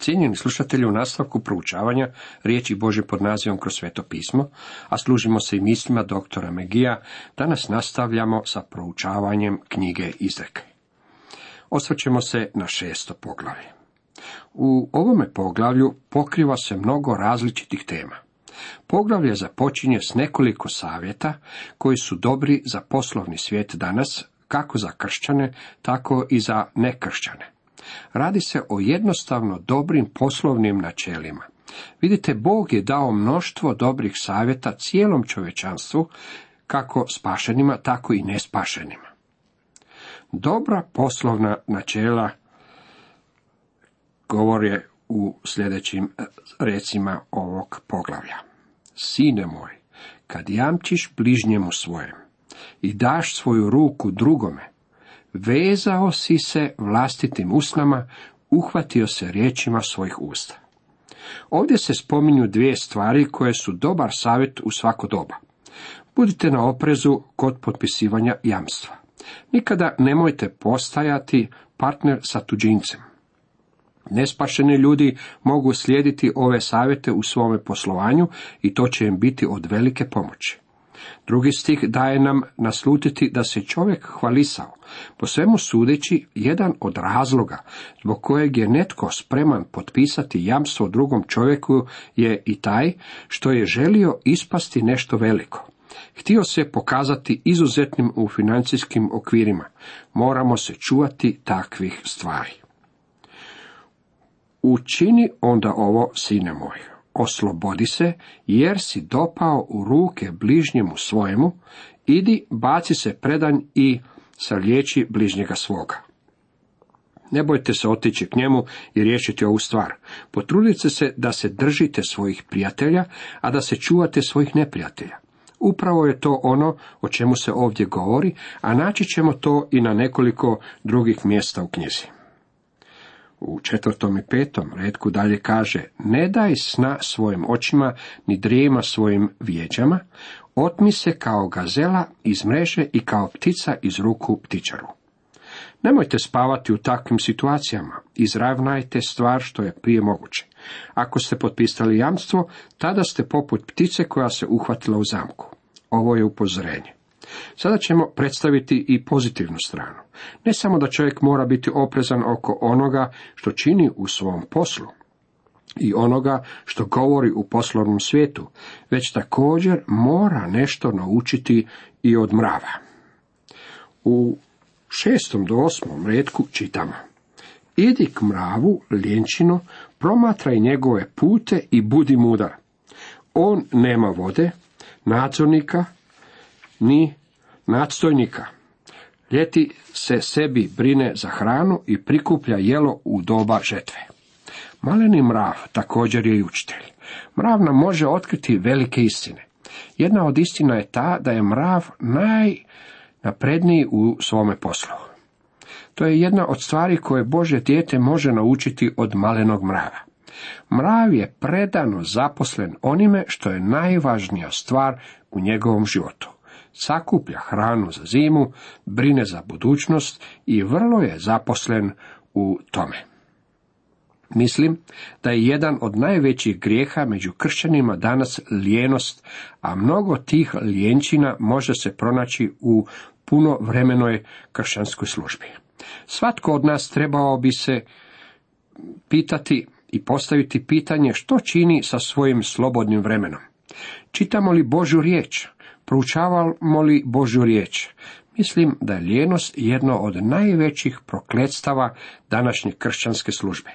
Cijenjeni slušatelji u nastavku proučavanja riječi Bože pod nazivom kroz sveto pismo, a služimo se i mislima doktora Megija, danas nastavljamo sa proučavanjem knjige Izreke. Osvrćemo se na šesto poglavlje. U ovome poglavlju pokriva se mnogo različitih tema. Poglavlje započinje s nekoliko savjeta koji su dobri za poslovni svijet danas, kako za kršćane, tako i za nekršćane. Radi se o jednostavno dobrim poslovnim načelima. Vidite, Bog je dao mnoštvo dobrih savjeta cijelom čovječanstvu, kako spašenima, tako i nespašenima. Dobra poslovna načela govore u sljedećim recima ovog poglavlja. Sine moj, kad jamčiš bližnjemu svojem i daš svoju ruku drugome, vezao si se vlastitim usnama, uhvatio se riječima svojih usta. Ovdje se spominju dvije stvari koje su dobar savjet u svako doba. Budite na oprezu kod potpisivanja jamstva. Nikada nemojte postajati partner sa tuđincem. Nespašeni ljudi mogu slijediti ove savjete u svome poslovanju i to će im biti od velike pomoći. Drugi stih daje nam naslutiti da se čovjek hvalisao, po svemu sudeći jedan od razloga zbog kojeg je netko spreman potpisati jamstvo drugom čovjeku je i taj što je želio ispasti nešto veliko. Htio se pokazati izuzetnim u financijskim okvirima. Moramo se čuvati takvih stvari. Učini onda ovo, sine moj, oslobodi se, jer si dopao u ruke bližnjemu svojemu, idi, baci se predanj i liječi bližnjega svoga. Ne bojte se otići k njemu i riješiti ovu stvar. Potrudite se da se držite svojih prijatelja, a da se čuvate svojih neprijatelja. Upravo je to ono o čemu se ovdje govori, a naći ćemo to i na nekoliko drugih mjesta u knjizi. U četvrtom i petom redku dalje kaže, ne daj sna svojim očima, ni drijema svojim vijeđama, otmi se kao gazela iz mreže i kao ptica iz ruku ptičaru. Nemojte spavati u takvim situacijama, izravnajte stvar što je prije moguće. Ako ste potpisali jamstvo, tada ste poput ptice koja se uhvatila u zamku. Ovo je upozorenje. Sada ćemo predstaviti i pozitivnu stranu. Ne samo da čovjek mora biti oprezan oko onoga što čini u svom poslu i onoga što govori u poslovnom svijetu, već također mora nešto naučiti i od mrava. U šestom do osmom redku čitamo. Idi k mravu, ljenčino, promatraj njegove pute i budi mudar. On nema vode, nadzornika, ni nadstojnika. Ljeti se sebi brine za hranu i prikuplja jelo u doba žetve. Maleni mrav također je i učitelj. Mrav nam može otkriti velike istine. Jedna od istina je ta da je mrav najnapredniji u svome poslu. To je jedna od stvari koje Bože dijete može naučiti od malenog mrava. Mrav je predano zaposlen onime što je najvažnija stvar u njegovom životu sakuplja hranu za zimu, brine za budućnost i vrlo je zaposlen u tome. Mislim da je jedan od najvećih grijeha među kršćanima danas lijenost, a mnogo tih lijenčina može se pronaći u puno vremenoj kršćanskoj službi. Svatko od nas trebao bi se pitati i postaviti pitanje što čini sa svojim slobodnim vremenom. Čitamo li Božu riječ? Proučavamo li Božju riječ? Mislim da je lijenost jedno od najvećih prokletstava današnje kršćanske službe.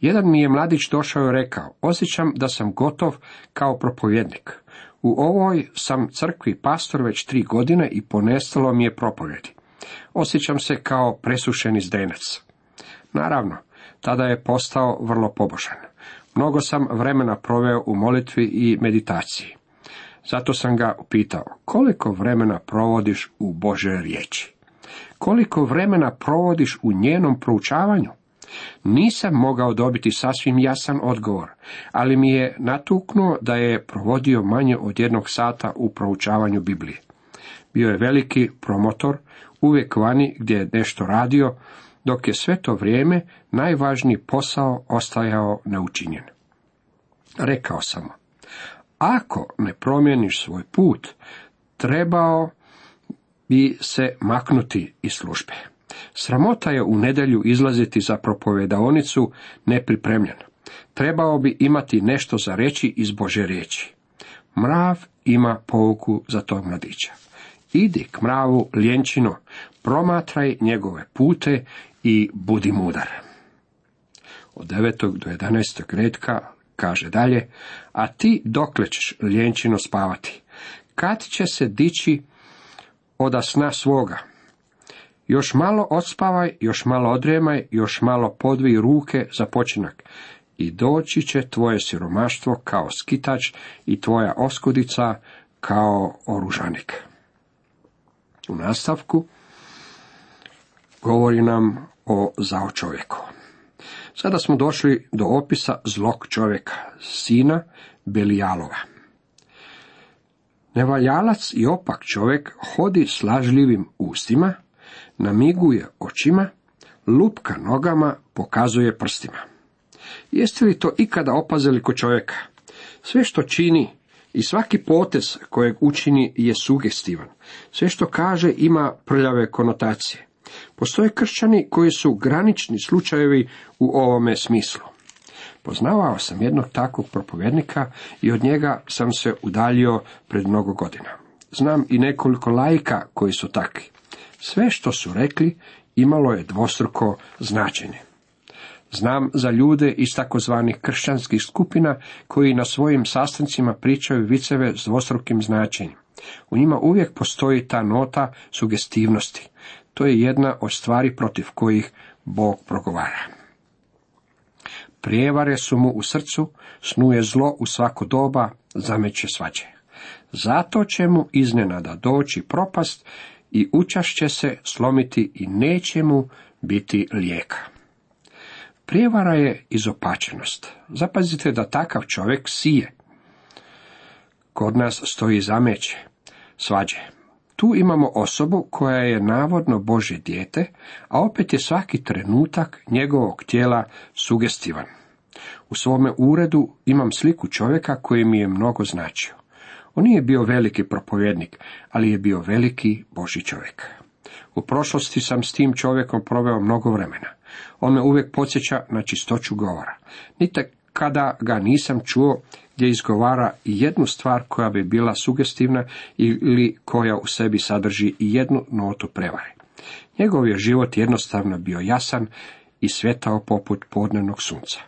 Jedan mi je mladić došao i rekao, osjećam da sam gotov kao propovjednik. U ovoj sam crkvi pastor već tri godine i ponestalo mi je propovjedi. Osjećam se kao presušeni zdenac. Naravno, tada je postao vrlo pobožan. Mnogo sam vremena proveo u molitvi i meditaciji. Zato sam ga upitao, koliko vremena provodiš u Bože riječi? Koliko vremena provodiš u njenom proučavanju? Nisam mogao dobiti sasvim jasan odgovor, ali mi je natuknuo da je provodio manje od jednog sata u proučavanju Biblije. Bio je veliki promotor, uvijek vani gdje je nešto radio, dok je sve to vrijeme najvažniji posao ostajao neučinjen. Rekao sam mu, ako ne promijeniš svoj put, trebao bi se maknuti iz službe. Sramota je u nedjelju izlaziti za propovedaonicu nepripremljen. Trebao bi imati nešto za reći iz Bože riječi. Mrav ima pouku za tog mladića. Idi k mravu ljenčino, promatraj njegove pute i budi mudar. Od 9. do 11. redka kaže dalje, a ti dokle ćeš ljenčino spavati? Kad će se dići oda sna svoga? Još malo odspavaj, još malo odremaj, još malo podvi ruke za počinak. I doći će tvoje siromaštvo kao skitač i tvoja oskudica kao oružanik. U nastavku govori nam o zao čovjeku. Sada smo došli do opisa zlog čovjeka, sina Belijalova. Nevaljalac i opak čovjek hodi slažljivim ustima, namiguje očima, lupka nogama, pokazuje prstima. Jeste li to ikada opazili kod čovjeka? Sve što čini i svaki potez kojeg učini je sugestivan. Sve što kaže ima prljave konotacije. Postoje kršćani koji su granični slučajevi u ovome smislu. Poznavao sam jednog takvog propovjednika i od njega sam se udaljio pred mnogo godina. Znam i nekoliko lajka koji su takvi. Sve što su rekli imalo je dvostruko značenje. Znam za ljude iz takozvanih kršćanskih skupina koji na svojim sastancima pričaju viceve s dvostrukim značenjem. U njima uvijek postoji ta nota sugestivnosti. To je jedna od stvari protiv kojih Bog progovara. Prijevare su mu u srcu, snuje zlo u svako doba, zameće svađe. Zato će mu iznenada doći propast i učašće se slomiti i neće mu biti lijeka. Prijevara je izopačenost. Zapazite da takav čovjek sije. Kod nas stoji zameće, svađe. Tu imamo osobu koja je navodno Bože dijete, a opet je svaki trenutak njegovog tijela sugestivan. U svome uredu imam sliku čovjeka koji mi je mnogo značio. On nije bio veliki propovjednik, ali je bio veliki Boži čovjek. U prošlosti sam s tim čovjekom proveo mnogo vremena. On me uvijek podsjeća na čistoću govora. Nite kada ga nisam čuo gdje izgovara jednu stvar koja bi bila sugestivna ili koja u sebi sadrži jednu notu prevare. Njegov je život jednostavno bio jasan i svjetao poput podnevnog sunca.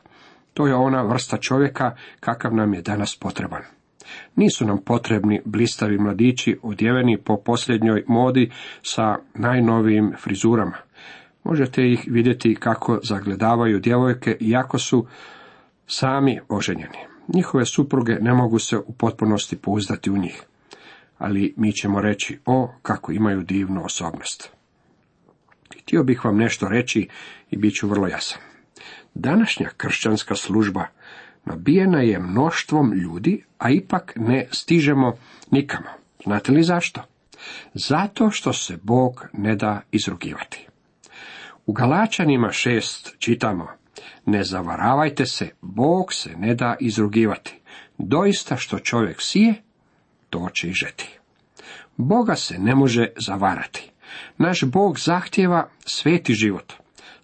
To je ona vrsta čovjeka kakav nam je danas potreban. Nisu nam potrebni blistavi mladići odjeveni po posljednjoj modi sa najnovijim frizurama. Možete ih vidjeti kako zagledavaju djevojke iako su sami oženjeni. Njihove supruge ne mogu se u potpunosti pouzdati u njih. Ali mi ćemo reći, o, kako imaju divnu osobnost. Htio bih vam nešto reći i bit ću vrlo jasan. Današnja kršćanska služba nabijena je mnoštvom ljudi, a ipak ne stižemo nikamo. Znate li zašto? Zato što se Bog ne da izrugivati. U Galačanima šest čitamo, ne zavaravajte se, Bog se ne da izrugivati. Doista što čovjek sije, to će i žeti. Boga se ne može zavarati. Naš Bog zahtjeva sveti život.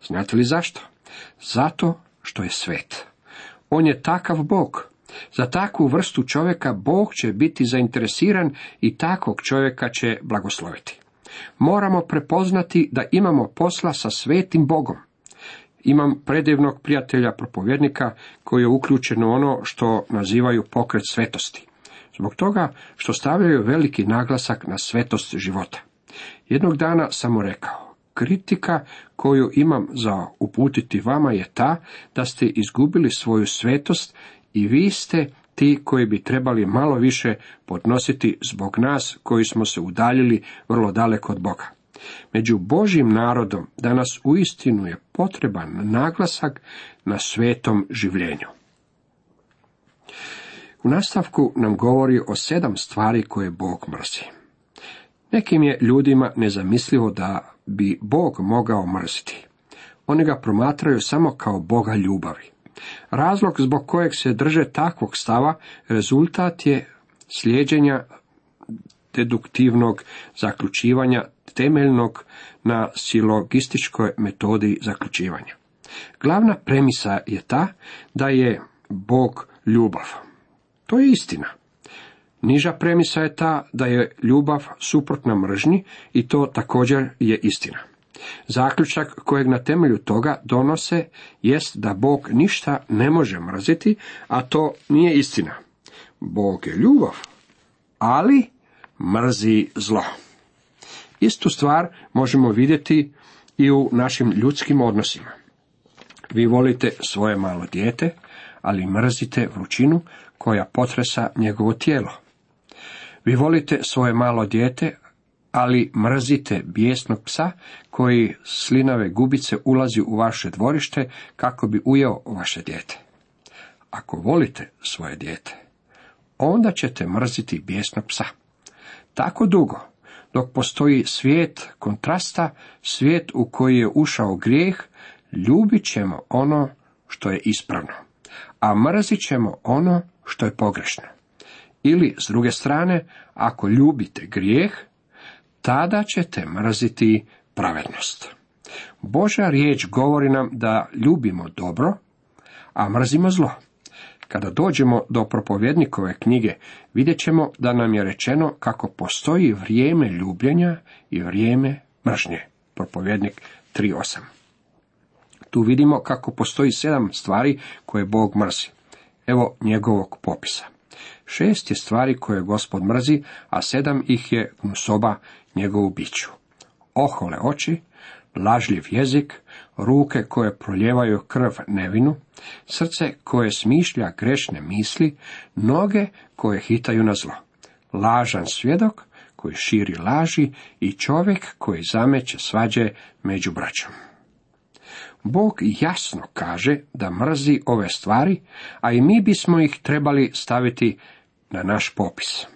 Znate li zašto? Zato što je svet. On je takav Bog. Za takvu vrstu čovjeka Bog će biti zainteresiran i takvog čovjeka će blagosloviti. Moramo prepoznati da imamo posla sa svetim Bogom. Imam predivnog prijatelja propovjednika koji je uključen u ono što nazivaju pokret svetosti. Zbog toga što stavljaju veliki naglasak na svetost života. Jednog dana sam mu rekao, kritika koju imam za uputiti vama je ta da ste izgubili svoju svetost i vi ste ti koji bi trebali malo više podnositi zbog nas koji smo se udaljili vrlo daleko od Boga. Među Božim narodom danas uistinu je potreban naglasak na svetom življenju. U nastavku nam govori o sedam stvari koje Bog mrzi. Nekim je ljudima nezamislivo da bi Bog mogao mrziti. Oni ga promatraju samo kao Boga ljubavi. Razlog zbog kojeg se drže takvog stava rezultat je slijeđenja deduktivnog zaključivanja temeljnog na silogističkoj metodi zaključivanja. Glavna premisa je ta da je Bog ljubav. To je istina. Niža premisa je ta da je ljubav suprotna mržnji i to također je istina. Zaključak kojeg na temelju toga donose jest da Bog ništa ne može mrziti, a to nije istina. Bog je ljubav, ali mrzi zlo. Istu stvar možemo vidjeti i u našim ljudskim odnosima. Vi volite svoje malo dijete, ali mrzite vrućinu koja potresa njegovo tijelo. Vi volite svoje malo dijete, ali mrzite bijesnog psa koji slinave gubice ulazi u vaše dvorište kako bi ujeo vaše dijete. Ako volite svoje dijete, onda ćete mrziti bijesnog psa. Tako dugo, dok postoji svijet kontrasta, svijet u koji je ušao grijeh, ljubit ćemo ono što je ispravno, a mrzit ćemo ono što je pogrešno. Ili, s druge strane, ako ljubite grijeh, tada ćete mrziti pravednost. Božja riječ govori nam da ljubimo dobro, a mrzimo zlo. Kada dođemo do propovjednikove knjige, vidjet ćemo da nam je rečeno kako postoji vrijeme ljubljenja i vrijeme mržnje. Propovjednik 3.8. Tu vidimo kako postoji sedam stvari koje Bog mrzi. Evo njegovog popisa. Šest je stvari koje gospod mrzi, a sedam ih je gnusoba njegovu biću. Ohole oči, lažljiv jezik, ruke koje proljevaju krv nevinu, srce koje smišlja grešne misli, noge koje hitaju na zlo, lažan svjedok koji širi laži i čovjek koji zameće svađe među braćom. Bog jasno kaže da mrzi ove stvari, a i mi bismo ih trebali staviti na naš popis.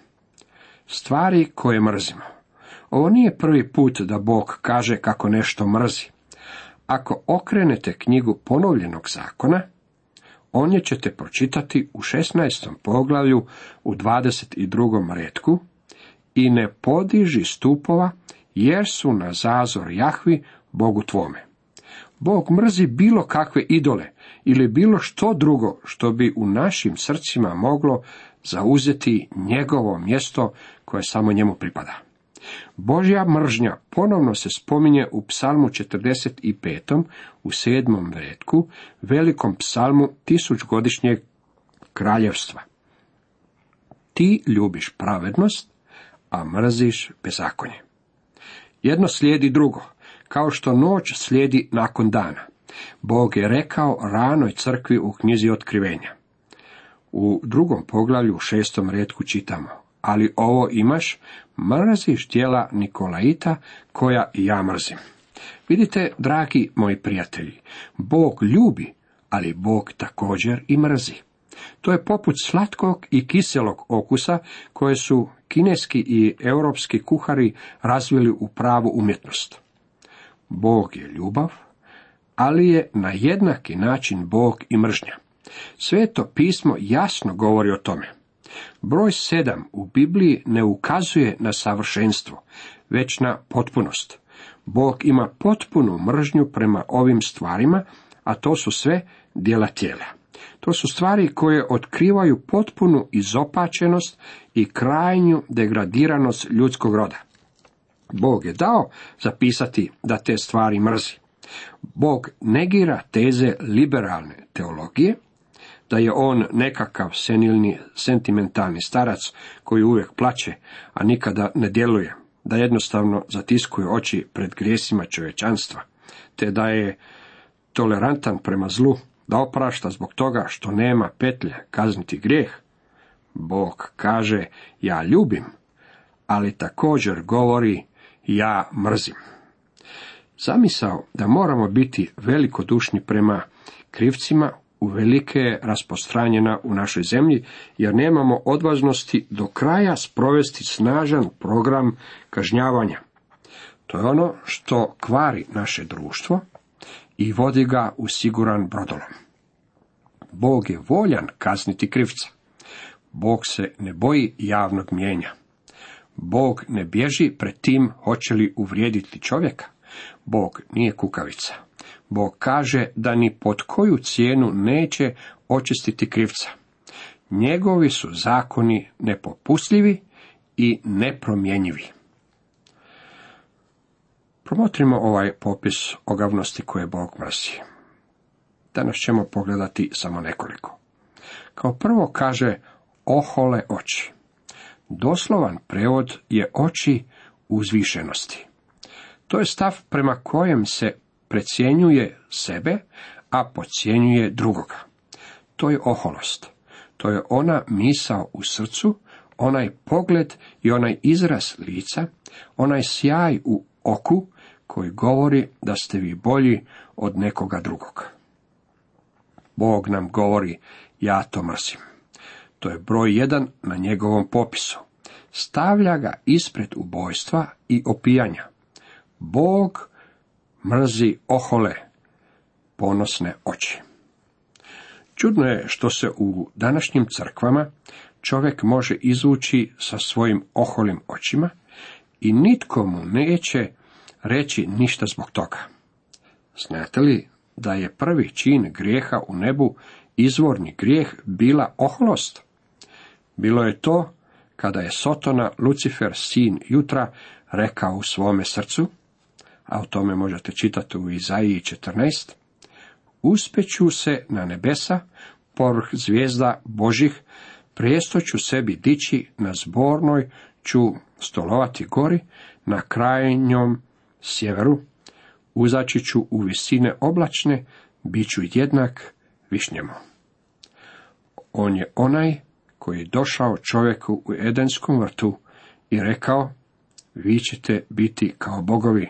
Stvari koje mrzimo. Ovo nije prvi put da Bog kaže kako nešto mrzi. Ako okrenete knjigu ponovljenog zakona, onje ćete pročitati u 16. poglavlju u 22. redku i ne podiži stupova jer su na zazor Jahvi Bogu tvome. Bog mrzi bilo kakve idole ili bilo što drugo što bi u našim srcima moglo zauzeti njegovo mjesto koje samo njemu pripada. Božja mržnja ponovno se spominje u psalmu 45. u sedmom redku, velikom psalmu tisućgodišnjeg kraljevstva. Ti ljubiš pravednost, a mrziš bezakonje. Jedno slijedi drugo, kao što noć slijedi nakon dana. Bog je rekao ranoj crkvi u knjizi otkrivenja. U drugom poglavlju u šestom redku čitamo, ali ovo imaš, mrziš tijela Nikolaita koja ja mrzim. Vidite, dragi moji prijatelji, Bog ljubi, ali Bog također i mrzi. To je poput slatkog i kiselog okusa koje su kineski i europski kuhari razvili u pravu umjetnost. Bog je ljubav, ali je na jednaki način Bog i mržnja. Sveto pismo jasno govori o tome. Broj sedam u Bibliji ne ukazuje na savršenstvo, već na potpunost. Bog ima potpunu mržnju prema ovim stvarima, a to su sve djela tijela. To su stvari koje otkrivaju potpunu izopačenost i krajnju degradiranost ljudskog roda. Bog je dao zapisati da te stvari mrzi. Bog negira teze liberalne teologije, da je on nekakav senilni, sentimentalni starac koji uvijek plaće, a nikada ne djeluje, da jednostavno zatiskuje oči pred grijesima čovječanstva, te da je tolerantan prema zlu, da oprašta zbog toga što nema petlje kazniti grijeh. Bog kaže, ja ljubim, ali također govori, ja mrzim. Zamisao da moramo biti velikodušni prema krivcima uvelike je rasprostranjena u našoj zemlji, jer nemamo odvažnosti do kraja sprovesti snažan program kažnjavanja. To je ono što kvari naše društvo i vodi ga u siguran brodolom. Bog je voljan kazniti krivca. Bog se ne boji javnog mijenja. Bog ne bježi pred tim hoće li uvrijediti čovjeka. Bog nije kukavica. Bog kaže da ni pod koju cijenu neće očistiti krivca. Njegovi su zakoni nepopustljivi i nepromjenjivi. Promotrimo ovaj popis ogavnosti koje Bog mrzi. Danas ćemo pogledati samo nekoliko. Kao prvo kaže ohole oči. Doslovan prevod je oči uzvišenosti. To je stav prema kojem se precjenjuje sebe, a podcjenjuje drugoga. To je oholost. To je ona misao u srcu, onaj pogled i onaj izraz lica, onaj sjaj u oku koji govori da ste vi bolji od nekoga drugog. Bog nam govori, ja to mrzim. To je broj jedan na njegovom popisu. Stavlja ga ispred ubojstva i opijanja. Bog mrzi ohole, ponosne oči. Čudno je što se u današnjim crkvama čovjek može izvući sa svojim oholim očima i nitko mu neće reći ništa zbog toga. Znate li da je prvi čin grijeha u nebu izvorni grijeh bila oholost? Bilo je to kada je Sotona, Lucifer, sin jutra, rekao u svome srcu, a o tome možete čitati u Izaiji 14, uspeću se na nebesa, povrh zvijezda Božih, prijesto ću sebi dići, na zbornoj ću stolovati gori, na krajnjom sjeveru, uzaći ću u visine oblačne, bit ću jednak višnjemu. On je onaj koji je došao čovjeku u Edenskom vrtu i rekao, vi ćete biti kao bogovi,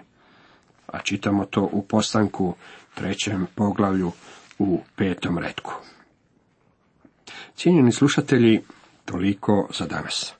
a čitamo to u postanku trećem poglavlju u petom redku. Cijenjeni slušatelji, toliko za danas.